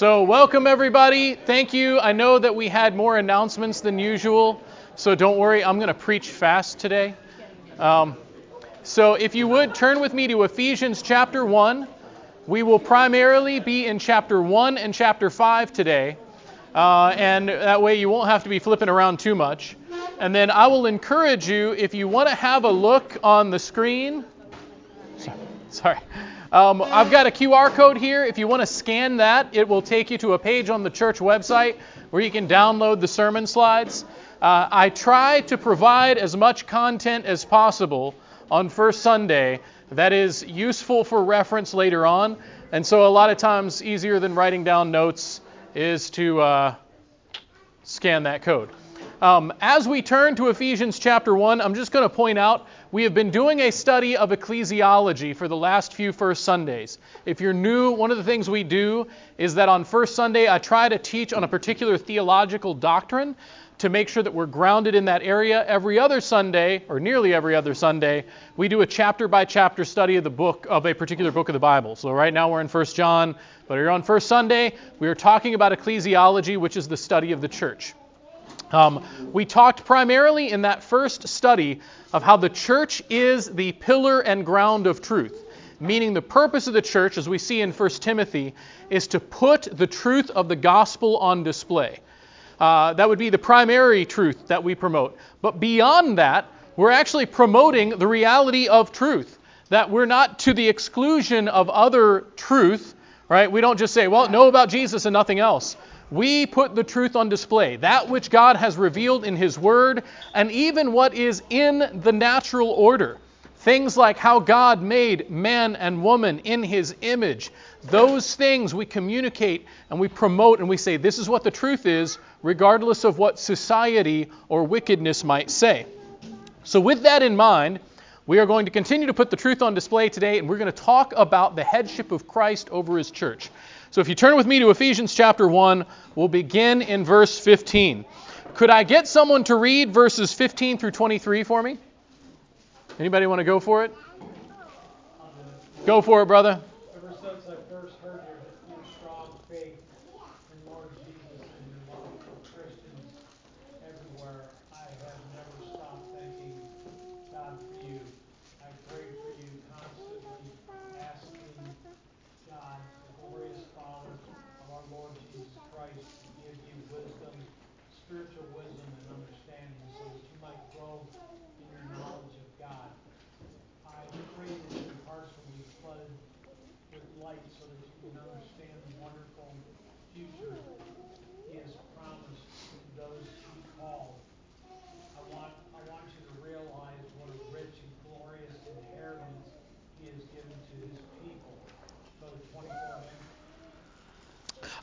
So, welcome everybody. Thank you. I know that we had more announcements than usual, so don't worry, I'm going to preach fast today. Um, so, if you would turn with me to Ephesians chapter 1. We will primarily be in chapter 1 and chapter 5 today, uh, and that way you won't have to be flipping around too much. And then I will encourage you, if you want to have a look on the screen, sorry. Um, I've got a QR code here. If you want to scan that, it will take you to a page on the church website where you can download the sermon slides. Uh, I try to provide as much content as possible on First Sunday that is useful for reference later on. And so, a lot of times, easier than writing down notes is to uh, scan that code. Um, as we turn to Ephesians chapter 1, I'm just going to point out we have been doing a study of ecclesiology for the last few First Sundays. If you're new, one of the things we do is that on First Sunday, I try to teach on a particular theological doctrine to make sure that we're grounded in that area. Every other Sunday, or nearly every other Sunday, we do a chapter by chapter study of the book of a particular book of the Bible. So right now we're in 1 John, but here on First Sunday, we are talking about ecclesiology, which is the study of the church. Um, we talked primarily in that first study of how the church is the pillar and ground of truth, meaning the purpose of the church, as we see in 1 Timothy, is to put the truth of the gospel on display. Uh, that would be the primary truth that we promote. But beyond that, we're actually promoting the reality of truth, that we're not to the exclusion of other truth, right? We don't just say, well, know about Jesus and nothing else we put the truth on display, that which God has revealed in His Word, and even what is in the natural order. Things like how God made man and woman in His image. Those things we communicate and we promote and we say, this is what the truth is, regardless of what society or wickedness might say. So, with that in mind, we are going to continue to put the truth on display today, and we're going to talk about the headship of Christ over His church. So if you turn with me to Ephesians chapter 1, we'll begin in verse 15. Could I get someone to read verses 15 through 23 for me? Anybody want to go for it? Go for it, brother.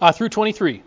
Uh, through 23.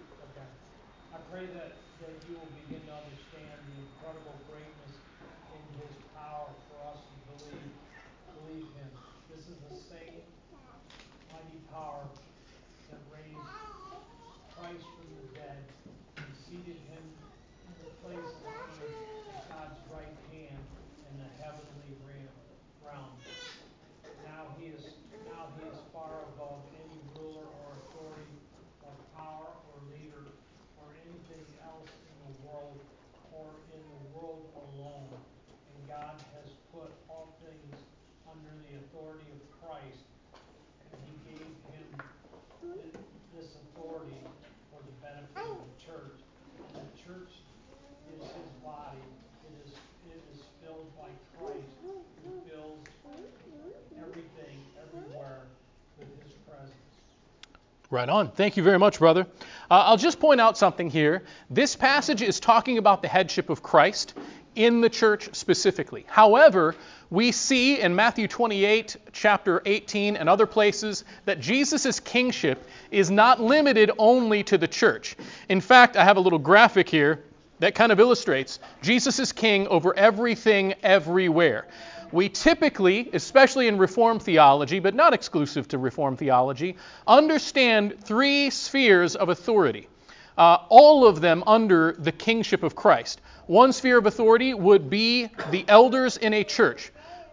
Right on. Thank you very much, brother. Uh, I'll just point out something here. This passage is talking about the headship of Christ in the church specifically. However, we see in Matthew 28, chapter 18, and other places that Jesus' kingship is not limited only to the church. In fact, I have a little graphic here that kind of illustrates Jesus is king over everything everywhere we typically, especially in Reformed theology, but not exclusive to Reformed theology, understand three spheres of authority, uh, all of them under the kingship of Christ. One sphere of authority would be the elders in a church.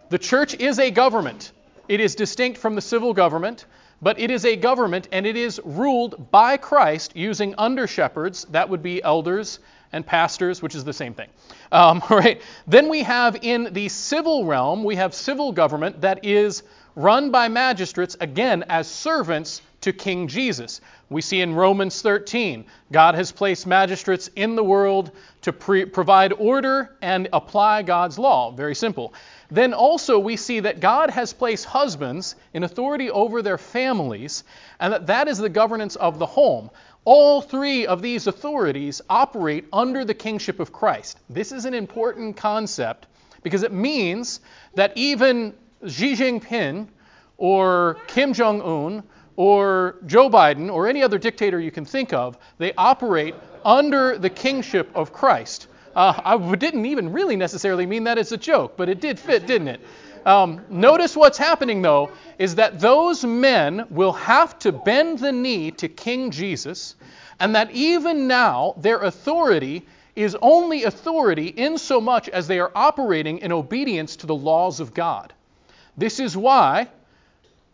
The church is a government, it is distinct from the civil government. But it is a government and it is ruled by Christ using under shepherds. That would be elders and pastors, which is the same thing. Um, right? Then we have in the civil realm, we have civil government that is run by magistrates, again, as servants to King Jesus. We see in Romans 13, God has placed magistrates in the world to pre- provide order and apply God's law. Very simple. Then also we see that God has placed husbands in authority over their families, and that that is the governance of the home. All three of these authorities operate under the kingship of Christ. This is an important concept because it means that even Xi Jinping or Kim Jong un or Joe Biden or any other dictator you can think of, they operate under the kingship of Christ. Uh, I didn't even really necessarily mean that as a joke, but it did fit, didn't it? Um, notice what's happening, though, is that those men will have to bend the knee to King Jesus, and that even now their authority is only authority in so much as they are operating in obedience to the laws of God. This is why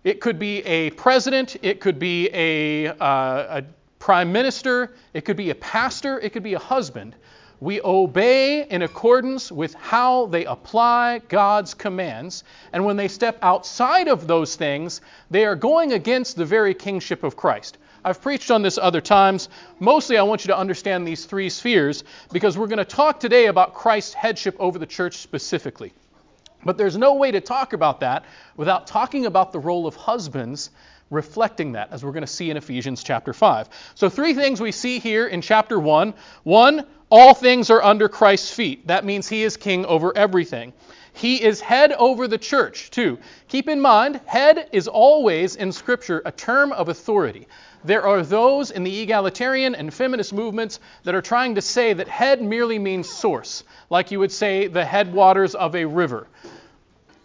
it could be a president, it could be a, uh, a prime minister, it could be a pastor, it could be a husband. We obey in accordance with how they apply God's commands. And when they step outside of those things, they are going against the very kingship of Christ. I've preached on this other times. Mostly, I want you to understand these three spheres because we're going to talk today about Christ's headship over the church specifically. But there's no way to talk about that without talking about the role of husbands reflecting that, as we're going to see in Ephesians chapter 5. So, three things we see here in chapter 1. One, all things are under Christ's feet. That means he is king over everything. He is head over the church, too. Keep in mind, head is always in Scripture a term of authority. There are those in the egalitarian and feminist movements that are trying to say that head merely means source, like you would say the headwaters of a river.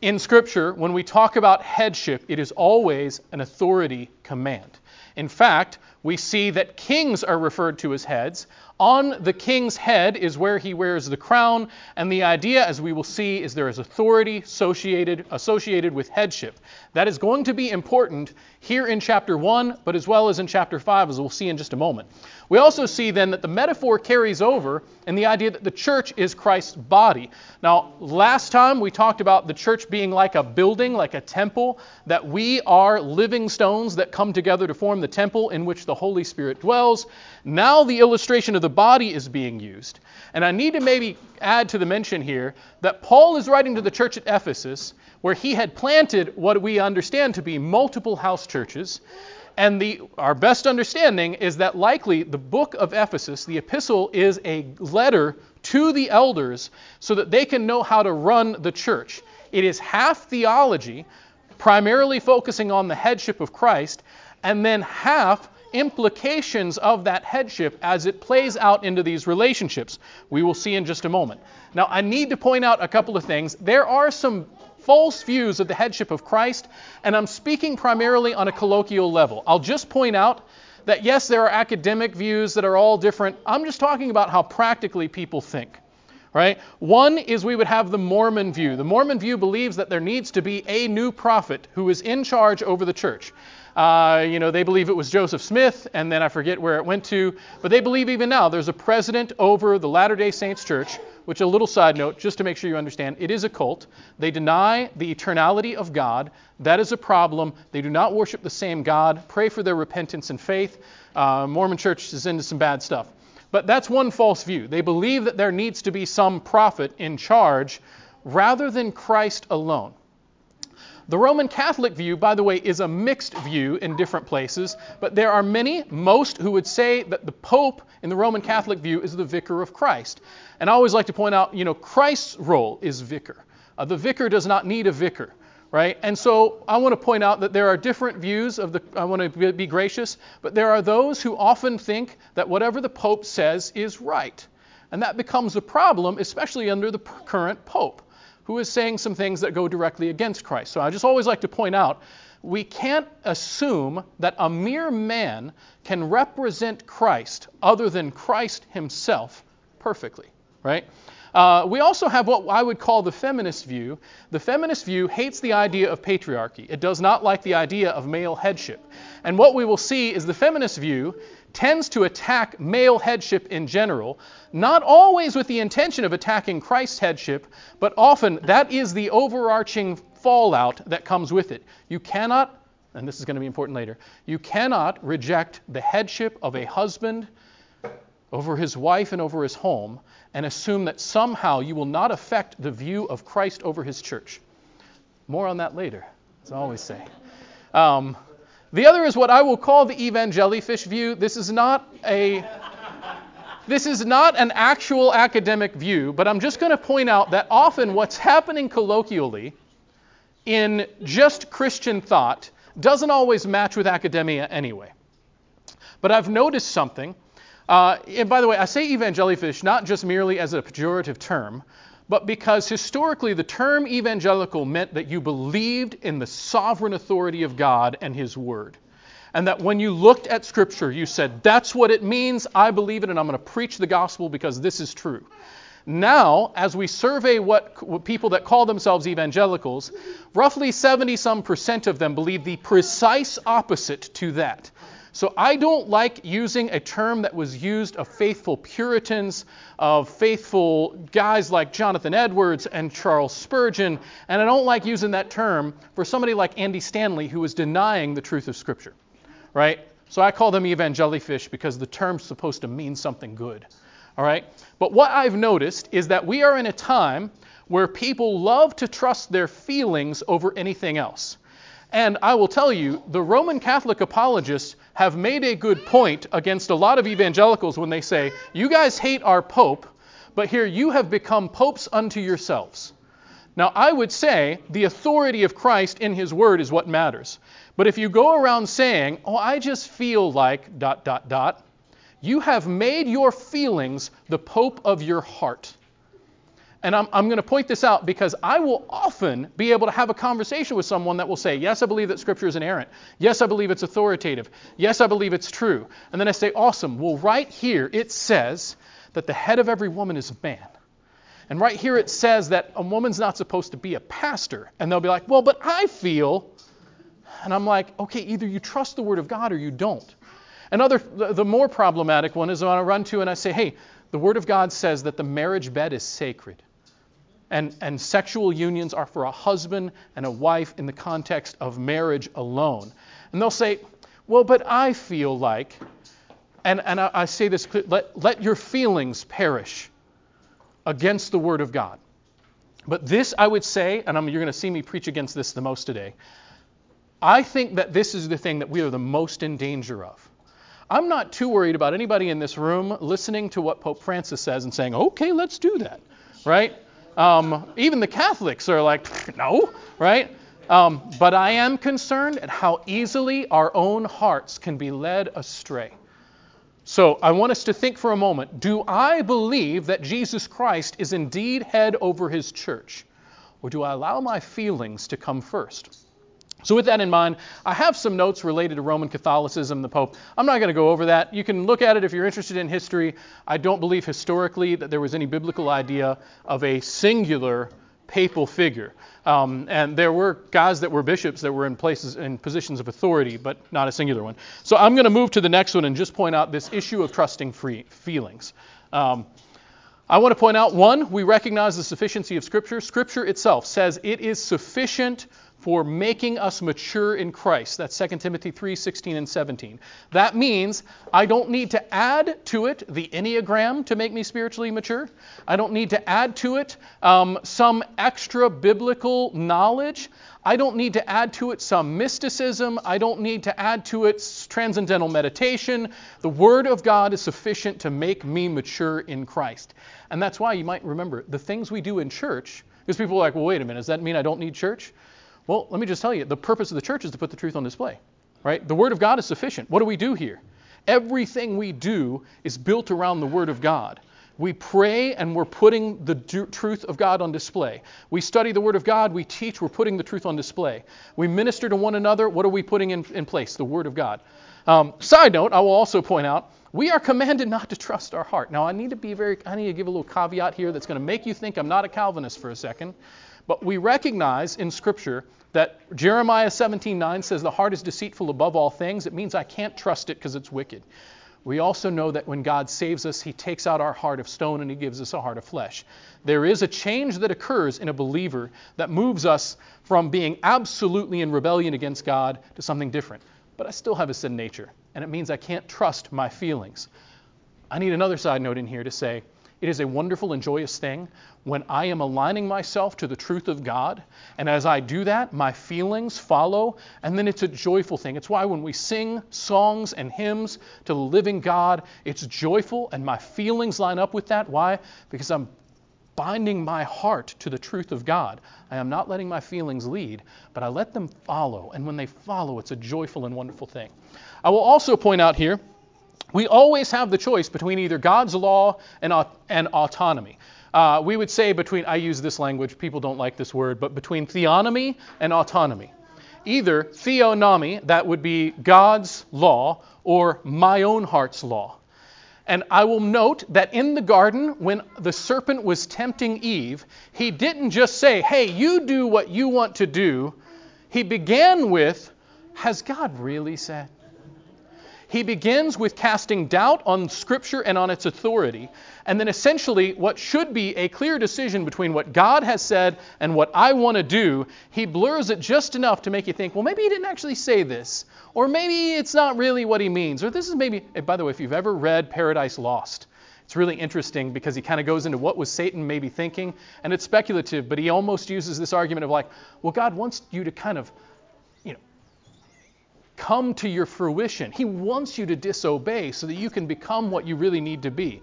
In Scripture, when we talk about headship, it is always an authority command. In fact, we see that kings are referred to as heads. On the king's head is where he wears the crown, and the idea, as we will see, is there is authority associated, associated with headship. That is going to be important here in chapter 1, but as well as in chapter 5, as we'll see in just a moment. We also see then that the metaphor carries over in the idea that the church is Christ's body. Now, last time we talked about the church being like a building, like a temple, that we are living stones that come together to form the temple in which the Holy Spirit dwells. Now the illustration of the body is being used. And I need to maybe add to the mention here that Paul is writing to the church at Ephesus, where he had planted what we understand to be multiple house churches. And the, our best understanding is that likely the book of Ephesus, the epistle, is a letter to the elders so that they can know how to run the church. It is half theology, primarily focusing on the headship of Christ, and then half implications of that headship as it plays out into these relationships. We will see in just a moment. Now, I need to point out a couple of things. There are some false views of the headship of Christ, and I'm speaking primarily on a colloquial level. I'll just point out that yes, there are academic views that are all different. I'm just talking about how practically people think. Right? One is we would have the Mormon view. The Mormon view believes that there needs to be a new prophet who is in charge over the church. Uh, you know, they believe it was Joseph Smith, and then I forget where it went to. But they believe even now there's a president over the Latter day Saints Church, which, a little side note, just to make sure you understand, it is a cult. They deny the eternality of God. That is a problem. They do not worship the same God. Pray for their repentance and faith. Uh, Mormon Church is into some bad stuff. But that's one false view. They believe that there needs to be some prophet in charge rather than Christ alone. The Roman Catholic view, by the way, is a mixed view in different places, but there are many, most, who would say that the Pope in the Roman Catholic view is the vicar of Christ. And I always like to point out, you know, Christ's role is vicar. Uh, the vicar does not need a vicar right? And so I want to point out that there are different views of the, I want to be gracious, but there are those who often think that whatever the Pope says is right. And that becomes a problem, especially under the current Pope who is saying some things that go directly against Christ. So I just always like to point out we can't assume that a mere man can represent Christ other than Christ himself perfectly, right? Uh, we also have what I would call the feminist view. The feminist view hates the idea of patriarchy. It does not like the idea of male headship. And what we will see is the feminist view tends to attack male headship in general, not always with the intention of attacking Christ's headship, but often that is the overarching fallout that comes with it. You cannot, and this is going to be important later, you cannot reject the headship of a husband over his wife and over his home and assume that somehow you will not affect the view of Christ over his church. More on that later, as I always say. Um, the other is what I will call the evangelifish view. This is not a this is not an actual academic view, but I'm just going to point out that often what's happening colloquially in just Christian thought doesn't always match with academia anyway. But I've noticed something. Uh, and by the way, I say evangelifish not just merely as a pejorative term, but because historically the term evangelical meant that you believed in the sovereign authority of God and His Word. And that when you looked at Scripture, you said, That's what it means, I believe it, and I'm going to preach the gospel because this is true. Now, as we survey what, what people that call themselves evangelicals, roughly 70 some percent of them believe the precise opposite to that. So I don't like using a term that was used of faithful Puritans, of faithful guys like Jonathan Edwards and Charles Spurgeon, and I don't like using that term for somebody like Andy Stanley who is denying the truth of Scripture, right? So I call them evangelifish because the term's supposed to mean something good, all right? But what I've noticed is that we are in a time where people love to trust their feelings over anything else. And I will tell you, the Roman Catholic apologists have made a good point against a lot of evangelicals when they say, You guys hate our Pope, but here you have become popes unto yourselves. Now, I would say the authority of Christ in his word is what matters. But if you go around saying, Oh, I just feel like dot, dot, dot, you have made your feelings the pope of your heart. And I'm, I'm going to point this out because I will often be able to have a conversation with someone that will say, Yes, I believe that Scripture is inerrant. Yes, I believe it's authoritative. Yes, I believe it's true. And then I say, Awesome. Well, right here it says that the head of every woman is a man. And right here it says that a woman's not supposed to be a pastor. And they'll be like, Well, but I feel. And I'm like, Okay, either you trust the Word of God or you don't. Another, the more problematic one is when I run to and I say, Hey, the Word of God says that the marriage bed is sacred and, and sexual unions are for a husband and a wife in the context of marriage alone. And they'll say, well, but I feel like, and, and I, I say this, let, let your feelings perish against the Word of God. But this, I would say, and I'm, you're going to see me preach against this the most today, I think that this is the thing that we are the most in danger of. I'm not too worried about anybody in this room listening to what Pope Francis says and saying, okay, let's do that, right? Um, even the Catholics are like, no, right? Um, but I am concerned at how easily our own hearts can be led astray. So I want us to think for a moment do I believe that Jesus Christ is indeed head over his church? Or do I allow my feelings to come first? So, with that in mind, I have some notes related to Roman Catholicism, the Pope. I'm not going to go over that. You can look at it if you're interested in history. I don't believe historically that there was any biblical idea of a singular papal figure. Um, and there were guys that were bishops that were in places in positions of authority, but not a singular one. So I'm going to move to the next one and just point out this issue of trusting free feelings. Um, I want to point out one, we recognize the sufficiency of Scripture. Scripture itself says it is sufficient for making us mature in Christ. That's 2 Timothy 3 16 and 17. That means I don't need to add to it the Enneagram to make me spiritually mature. I don't need to add to it um, some extra biblical knowledge. I don't need to add to it some mysticism. I don't need to add to it transcendental meditation. The Word of God is sufficient to make me mature in Christ. And that's why you might remember the things we do in church, because people are like, well, wait a minute, does that mean I don't need church? Well, let me just tell you, the purpose of the church is to put the truth on display, right? The Word of God is sufficient. What do we do here? Everything we do is built around the Word of God. We pray and we're putting the truth of God on display. We study the Word of God, we teach, we're putting the truth on display. We minister to one another, what are we putting in, in place? The Word of God. Um, side note, I will also point out we are commanded not to trust our heart. Now, I need to be very, I need to give a little caveat here that's going to make you think I'm not a Calvinist for a second. But we recognize in Scripture that Jeremiah 17:9 says the heart is deceitful above all things. It means I can't trust it because it's wicked. We also know that when God saves us, He takes out our heart of stone and He gives us a heart of flesh. There is a change that occurs in a believer that moves us from being absolutely in rebellion against God to something different. But I still have a sin nature, and it means I can't trust my feelings. I need another side note in here to say it is a wonderful and joyous thing when I am aligning myself to the truth of God. And as I do that, my feelings follow. And then it's a joyful thing. It's why when we sing songs and hymns to the living God, it's joyful and my feelings line up with that. Why? Because I'm binding my heart to the truth of God. I am not letting my feelings lead, but I let them follow. And when they follow, it's a joyful and wonderful thing. I will also point out here we always have the choice between either God's law and, and autonomy. Uh, we would say between, I use this language, people don't like this word, but between theonomy and autonomy. Either theonomy, that would be God's law, or my own heart's law. And I will note that in the garden, when the serpent was tempting Eve, he didn't just say, hey, you do what you want to do. He began with, has God really said? He begins with casting doubt on Scripture and on its authority, and then essentially what should be a clear decision between what God has said and what I want to do, he blurs it just enough to make you think, well, maybe he didn't actually say this, or maybe it's not really what he means, or this is maybe, by the way, if you've ever read Paradise Lost, it's really interesting because he kind of goes into what was Satan maybe thinking, and it's speculative, but he almost uses this argument of like, well, God wants you to kind of come to your fruition. He wants you to disobey so that you can become what you really need to be.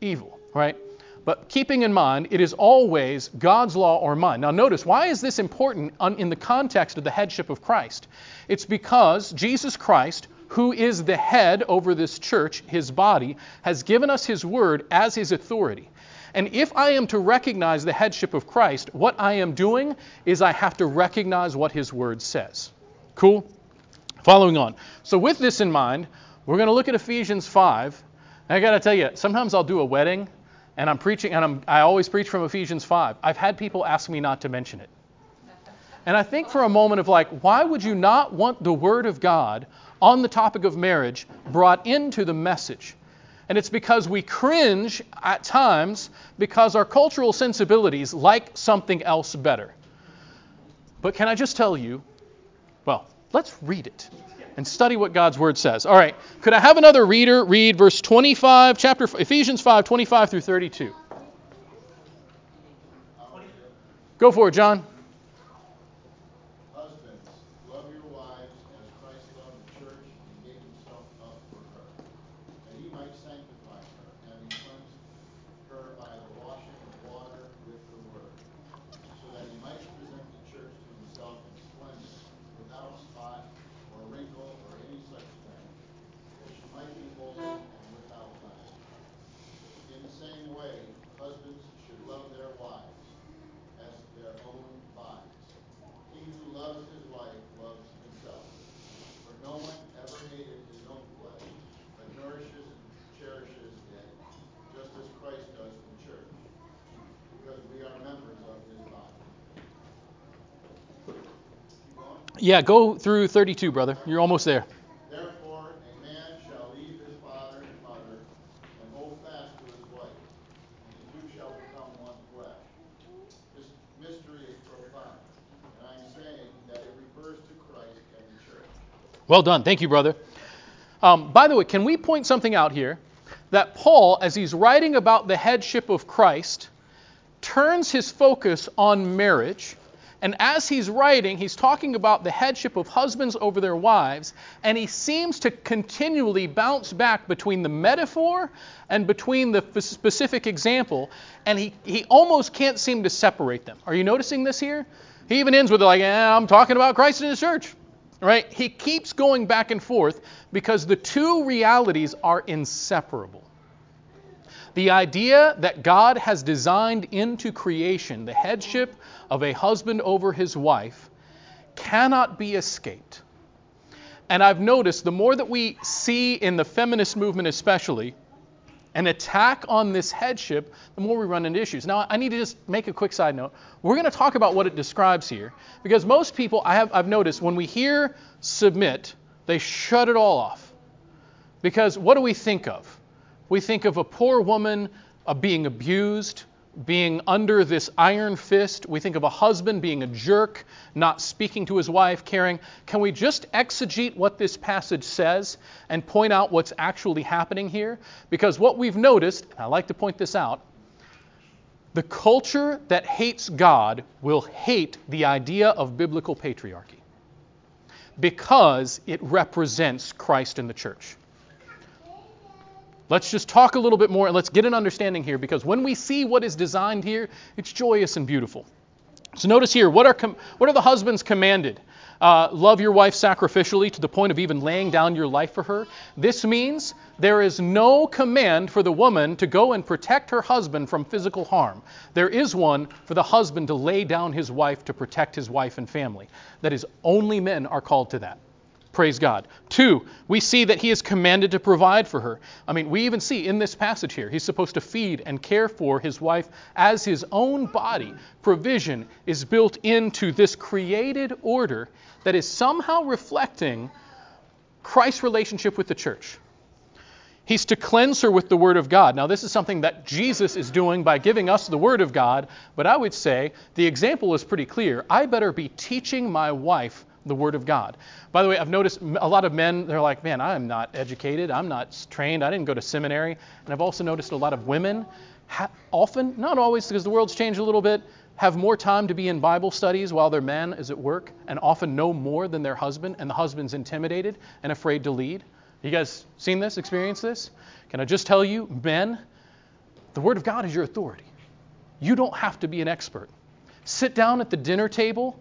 Evil, right? But keeping in mind, it is always God's law or mine. Now, notice, why is this important in the context of the headship of Christ? It's because Jesus Christ, who is the head over this church, his body, has given us his word as his authority. And if I am to recognize the headship of Christ, what I am doing is I have to recognize what his word says. Cool? Following on. So, with this in mind, we're going to look at Ephesians 5. And I got to tell you, sometimes I'll do a wedding and I'm preaching, and I'm, I always preach from Ephesians 5. I've had people ask me not to mention it. And I think for a moment of like, why would you not want the Word of God on the topic of marriage brought into the message? And it's because we cringe at times because our cultural sensibilities like something else better. But can I just tell you, well, let's read it and study what God's word says. All right. Could I have another reader read verse 25, chapter Ephesians 5, 25 through 32? Go for it, John. Yeah, go through 32, brother. You're almost there. Therefore, a man shall leave his father and mother and hold fast to his wife, and the two shall become one flesh. This mystery is profound, and I'm saying that it refers to Christ and the church. Well done. Thank you, brother. Um, by the way, can we point something out here? That Paul, as he's writing about the headship of Christ, turns his focus on marriage and as he's writing, he's talking about the headship of husbands over their wives, and he seems to continually bounce back between the metaphor and between the specific example, and he, he almost can't seem to separate them. Are you noticing this here? He even ends with like, eh, I'm talking about Christ and his church. Right? He keeps going back and forth because the two realities are inseparable. The idea that God has designed into creation the headship of a husband over his wife cannot be escaped. And I've noticed the more that we see in the feminist movement, especially, an attack on this headship, the more we run into issues. Now, I need to just make a quick side note. We're going to talk about what it describes here, because most people, I have, I've noticed, when we hear submit, they shut it all off. Because what do we think of? We think of a poor woman uh, being abused, being under this iron fist. We think of a husband being a jerk, not speaking to his wife, caring. Can we just exegete what this passage says and point out what's actually happening here? Because what we've noticed, and I like to point this out, the culture that hates God will hate the idea of biblical patriarchy because it represents Christ in the church. Let's just talk a little bit more and let's get an understanding here because when we see what is designed here, it's joyous and beautiful. So notice here, what are, com- what are the husbands commanded? Uh, love your wife sacrificially to the point of even laying down your life for her. This means there is no command for the woman to go and protect her husband from physical harm. There is one for the husband to lay down his wife to protect his wife and family. That is, only men are called to that. Praise God. Two, we see that he is commanded to provide for her. I mean, we even see in this passage here, he's supposed to feed and care for his wife as his own body. Provision is built into this created order that is somehow reflecting Christ's relationship with the church. He's to cleanse her with the Word of God. Now, this is something that Jesus is doing by giving us the Word of God, but I would say the example is pretty clear. I better be teaching my wife the Word of God. By the way, I've noticed a lot of men, they're like, man, I'm not educated, I'm not trained, I didn't go to seminary. And I've also noticed a lot of women, ha- often, not always because the world's changed a little bit, have more time to be in Bible studies while their man is at work and often know more than their husband, and the husband's intimidated and afraid to lead. You guys seen this, experienced this? Can I just tell you, men, the Word of God is your authority. You don't have to be an expert. Sit down at the dinner table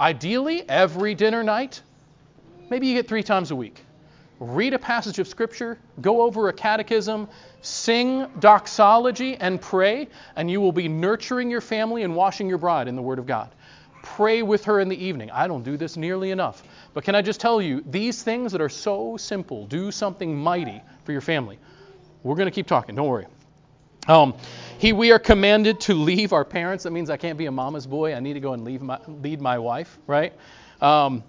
Ideally, every dinner night, maybe you get three times a week. Read a passage of Scripture, go over a catechism, sing doxology, and pray, and you will be nurturing your family and washing your bride in the Word of God. Pray with her in the evening. I don't do this nearly enough. But can I just tell you, these things that are so simple do something mighty for your family. We're going to keep talking, don't worry. Um, he, we are commanded to leave our parents. That means I can't be a mama's boy. I need to go and leave my, lead my wife, right? Um,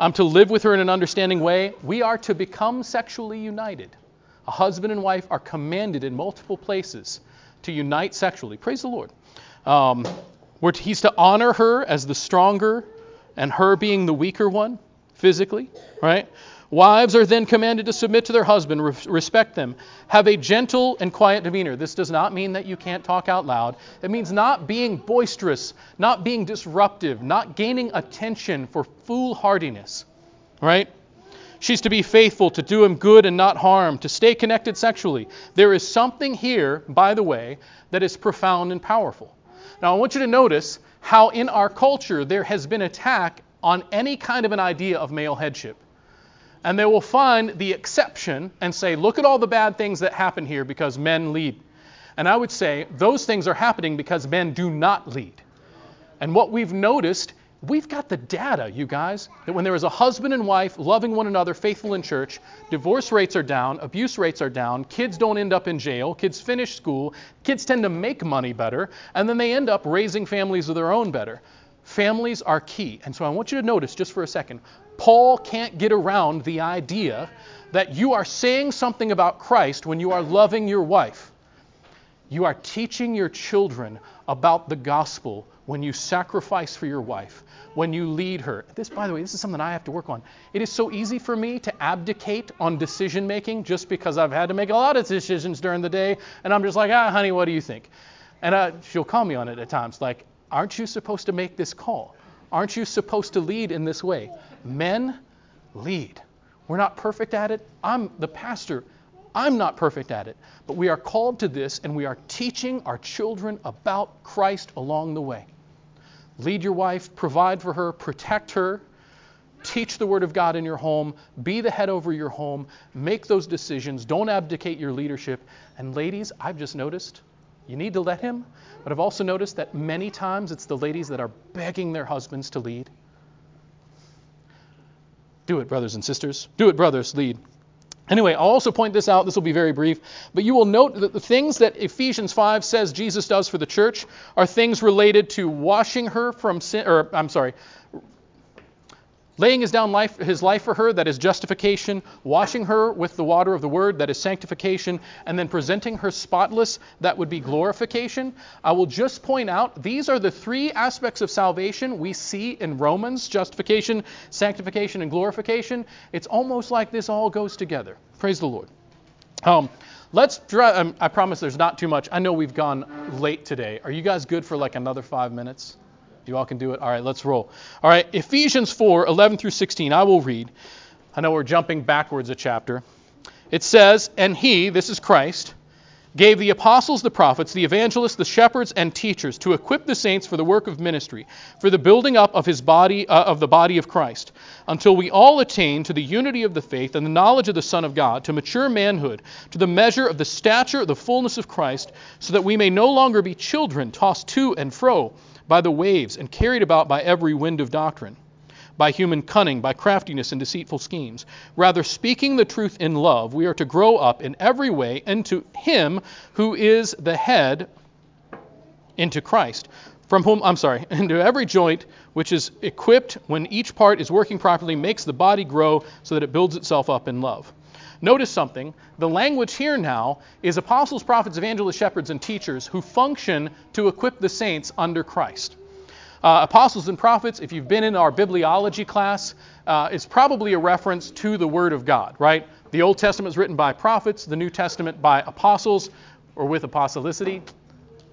I'm to live with her in an understanding way. We are to become sexually united. A husband and wife are commanded in multiple places to unite sexually. Praise the Lord. Um, he's to honor her as the stronger and her being the weaker one physically, right? Wives are then commanded to submit to their husband, respect them, have a gentle and quiet demeanor. This does not mean that you can't talk out loud. It means not being boisterous, not being disruptive, not gaining attention for foolhardiness, right? She's to be faithful, to do him good and not harm, to stay connected sexually. There is something here, by the way, that is profound and powerful. Now, I want you to notice how in our culture there has been attack on any kind of an idea of male headship and they will find the exception and say, look at all the bad things that happen here because men lead. And I would say those things are happening because men do not lead. And what we've noticed, we've got the data, you guys, that when there is a husband and wife loving one another, faithful in church, divorce rates are down, abuse rates are down, kids don't end up in jail, kids finish school, kids tend to make money better, and then they end up raising families of their own better. Families are key. And so I want you to notice just for a second Paul can't get around the idea that you are saying something about Christ when you are loving your wife. You are teaching your children about the gospel when you sacrifice for your wife, when you lead her. This, by the way, this is something I have to work on. It is so easy for me to abdicate on decision making just because I've had to make a lot of decisions during the day, and I'm just like, ah, honey, what do you think? And uh, she'll call me on it at times, like, aren't you supposed to make this call? Aren't you supposed to lead in this way? Men, lead. We're not perfect at it. I'm the pastor. I'm not perfect at it. But we are called to this, and we are teaching our children about Christ along the way. Lead your wife, provide for her, protect her, teach the Word of God in your home, be the head over your home, make those decisions, don't abdicate your leadership. And ladies, I've just noticed you need to let him, but I've also noticed that many times it's the ladies that are begging their husbands to lead. Do it, brothers and sisters. Do it, brothers. Lead. Anyway, I'll also point this out. This will be very brief. But you will note that the things that Ephesians 5 says Jesus does for the church are things related to washing her from sin, or I'm sorry, laying his down life, his life for her, that is justification, washing her with the water of the word, that is sanctification, and then presenting her spotless, that would be glorification. I will just point out these are the three aspects of salvation we see in Romans justification, sanctification, and glorification. It's almost like this all goes together. Praise the Lord. Um, let's um, I promise there's not too much. I know we've gone late today. Are you guys good for like another five minutes? You all can do it? All right, let's roll. All right, Ephesians 4 11 through 16. I will read. I know we're jumping backwards a chapter. It says, And he, this is Christ, gave the apostles, the prophets, the evangelists, the shepherds, and teachers to equip the saints for the work of ministry, for the building up of his body, uh, of the body of Christ, until we all attain to the unity of the faith and the knowledge of the Son of God, to mature manhood, to the measure of the stature, the fullness of Christ, so that we may no longer be children, tossed to and fro by the waves and carried about by every wind of doctrine, by human cunning, by craftiness and deceitful schemes. Rather, speaking the truth in love, we are to grow up in every way into Him who is the head, into Christ, from whom, I'm sorry, into every joint which is equipped when each part is working properly makes the body grow so that it builds itself up in love. Notice something. The language here now is apostles, prophets, evangelists, shepherds, and teachers who function to equip the saints under Christ. Uh, apostles and prophets, if you've been in our bibliology class, uh, is probably a reference to the Word of God, right? The Old Testament is written by prophets, the New Testament by apostles, or with apostolicity.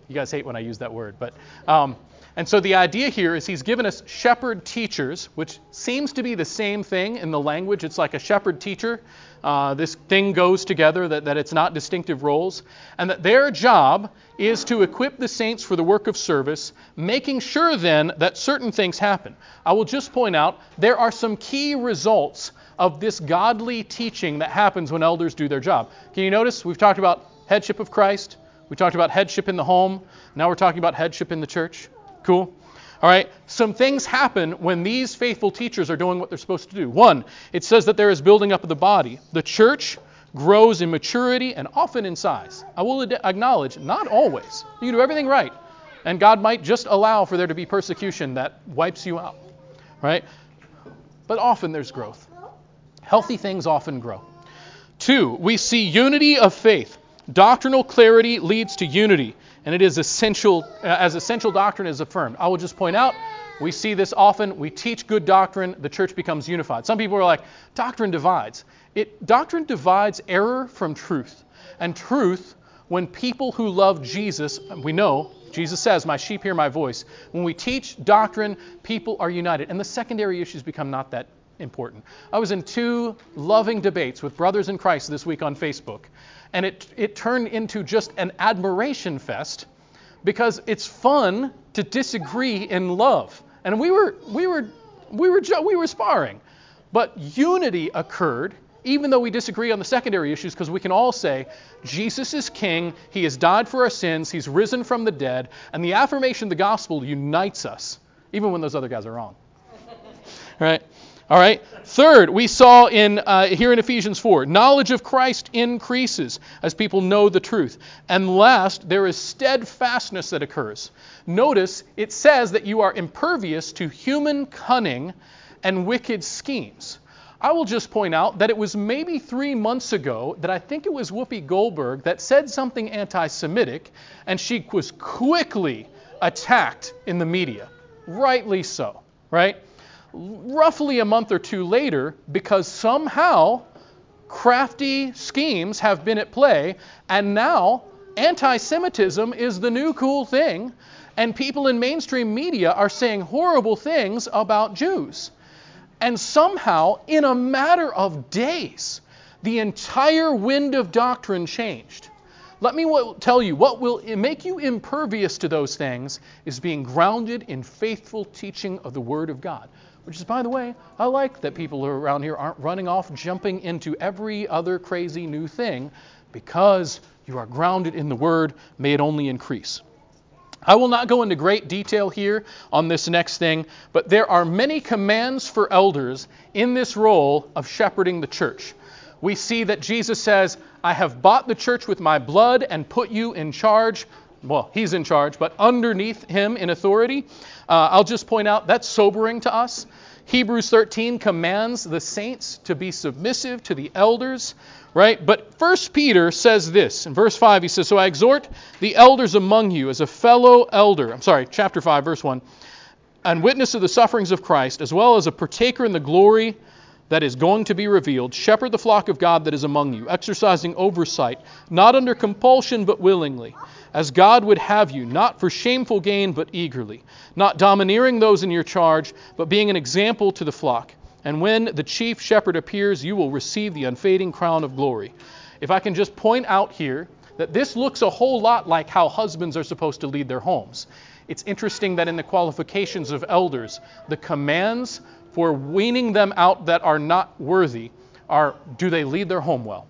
You guys hate when I use that word, but um, and so the idea here is he's given us shepherd teachers, which seems to be the same thing in the language. It's like a shepherd teacher. Uh, this thing goes together, that, that it's not distinctive roles. And that their job is to equip the saints for the work of service, making sure then that certain things happen. I will just point out there are some key results of this godly teaching that happens when elders do their job. Can you notice we've talked about headship of Christ, we talked about headship in the home, now we're talking about headship in the church. Cool? All right, some things happen when these faithful teachers are doing what they're supposed to do. One, it says that there is building up of the body. The church grows in maturity and often in size. I will ad- acknowledge, not always. You do everything right, and God might just allow for there to be persecution that wipes you out, right? But often there's growth. Healthy things often grow. Two, we see unity of faith. Doctrinal clarity leads to unity and it is essential uh, as essential doctrine is affirmed. I will just point out we see this often. We teach good doctrine, the church becomes unified. Some people are like, doctrine divides. It doctrine divides error from truth. And truth, when people who love Jesus, we know Jesus says, My sheep hear my voice. When we teach doctrine, people are united. And the secondary issues become not that important. I was in two loving debates with brothers in Christ this week on Facebook and it, it turned into just an admiration fest because it's fun to disagree in love. And we were, we were, we were, we were sparring. But unity occurred, even though we disagree on the secondary issues, because we can all say, Jesus is king, he has died for our sins, he's risen from the dead, and the affirmation of the gospel unites us, even when those other guys are wrong. right? All right. Third, we saw in uh, here in Ephesians 4, knowledge of Christ increases as people know the truth. And last, there is steadfastness that occurs. Notice it says that you are impervious to human cunning and wicked schemes. I will just point out that it was maybe three months ago that I think it was Whoopi Goldberg that said something anti Semitic, and she was quickly attacked in the media. Rightly so, right? Roughly a month or two later, because somehow crafty schemes have been at play, and now anti Semitism is the new cool thing, and people in mainstream media are saying horrible things about Jews. And somehow, in a matter of days, the entire wind of doctrine changed. Let me tell you, what will make you impervious to those things is being grounded in faithful teaching of the Word of God. Which is, by the way, I like that people around here aren't running off jumping into every other crazy new thing because you are grounded in the Word. May it only increase. I will not go into great detail here on this next thing, but there are many commands for elders in this role of shepherding the church. We see that Jesus says, I have bought the church with my blood and put you in charge. Well, he's in charge, but underneath him in authority. Uh, I'll just point out that's sobering to us. Hebrews 13 commands the saints to be submissive to the elders right? But First Peter says this in verse 5. He says, So I exhort the elders among you as a fellow elder. I'm sorry, chapter 5, verse 1. And witness of the sufferings of Christ, as well as a partaker in the glory that is going to be revealed, shepherd the flock of God that is among you, exercising oversight, not under compulsion, but willingly, as God would have you, not for shameful gain, but eagerly, not domineering those in your charge, but being an example to the flock. And when the chief shepherd appears, you will receive the unfading crown of glory. If I can just point out here that this looks a whole lot like how husbands are supposed to lead their homes. It's interesting that in the qualifications of elders, the commands for weaning them out that are not worthy are do they lead their home well?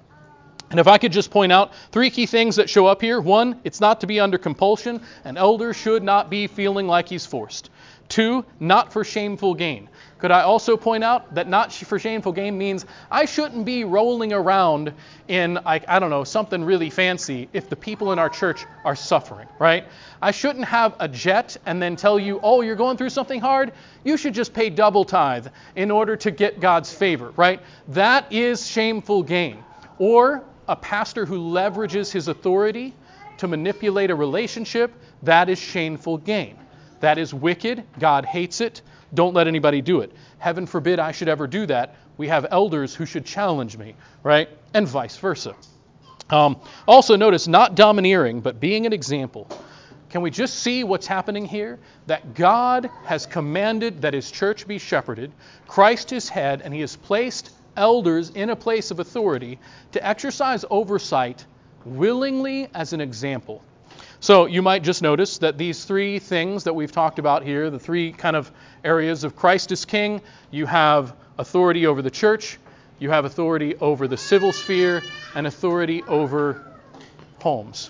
And if I could just point out three key things that show up here. One, it's not to be under compulsion. An elder should not be feeling like he's forced. Two, not for shameful gain. Could I also point out that not for shameful gain means I shouldn't be rolling around in, like, I don't know, something really fancy if the people in our church are suffering, right? I shouldn't have a jet and then tell you, oh, you're going through something hard? You should just pay double tithe in order to get God's favor, right? That is shameful gain. Or a pastor who leverages his authority to manipulate a relationship, that is shameful gain. That is wicked. God hates it. Don't let anybody do it. Heaven forbid I should ever do that. We have elders who should challenge me, right? And vice versa. Um, also, notice not domineering, but being an example. Can we just see what's happening here? That God has commanded that his church be shepherded, Christ is head, and he has placed elders in a place of authority to exercise oversight willingly as an example. So you might just notice that these three things that we've talked about here, the three kind of areas of Christ as King, you have authority over the church, you have authority over the civil sphere, and authority over homes.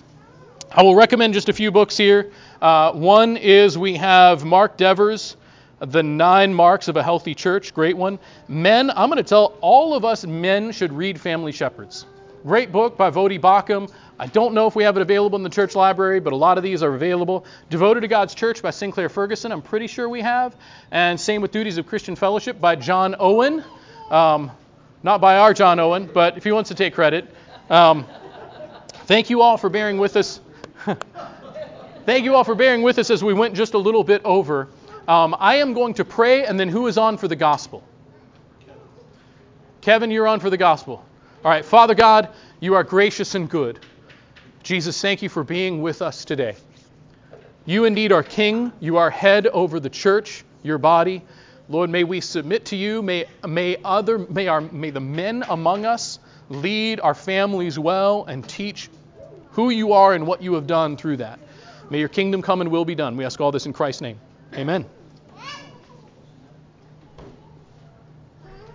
I will recommend just a few books here. Uh, one is we have Mark Dever's The Nine Marks of a Healthy Church, great one. Men, I'm going to tell all of us men should read Family Shepherds. Great book by Voddie Baucham. I don't know if we have it available in the church library, but a lot of these are available. Devoted to God's Church by Sinclair Ferguson, I'm pretty sure we have. And same with Duties of Christian Fellowship by John Owen. Um, not by our John Owen, but if he wants to take credit. Um, thank you all for bearing with us. thank you all for bearing with us as we went just a little bit over. Um, I am going to pray, and then who is on for the gospel? Kevin, you're on for the gospel. All right, Father God, you are gracious and good. Jesus, thank you for being with us today. You indeed are King. You are head over the church, your body. Lord, may we submit to you. May, may, other, may, our, may the men among us lead our families well and teach who you are and what you have done through that. May your kingdom come and will be done. We ask all this in Christ's name. Amen.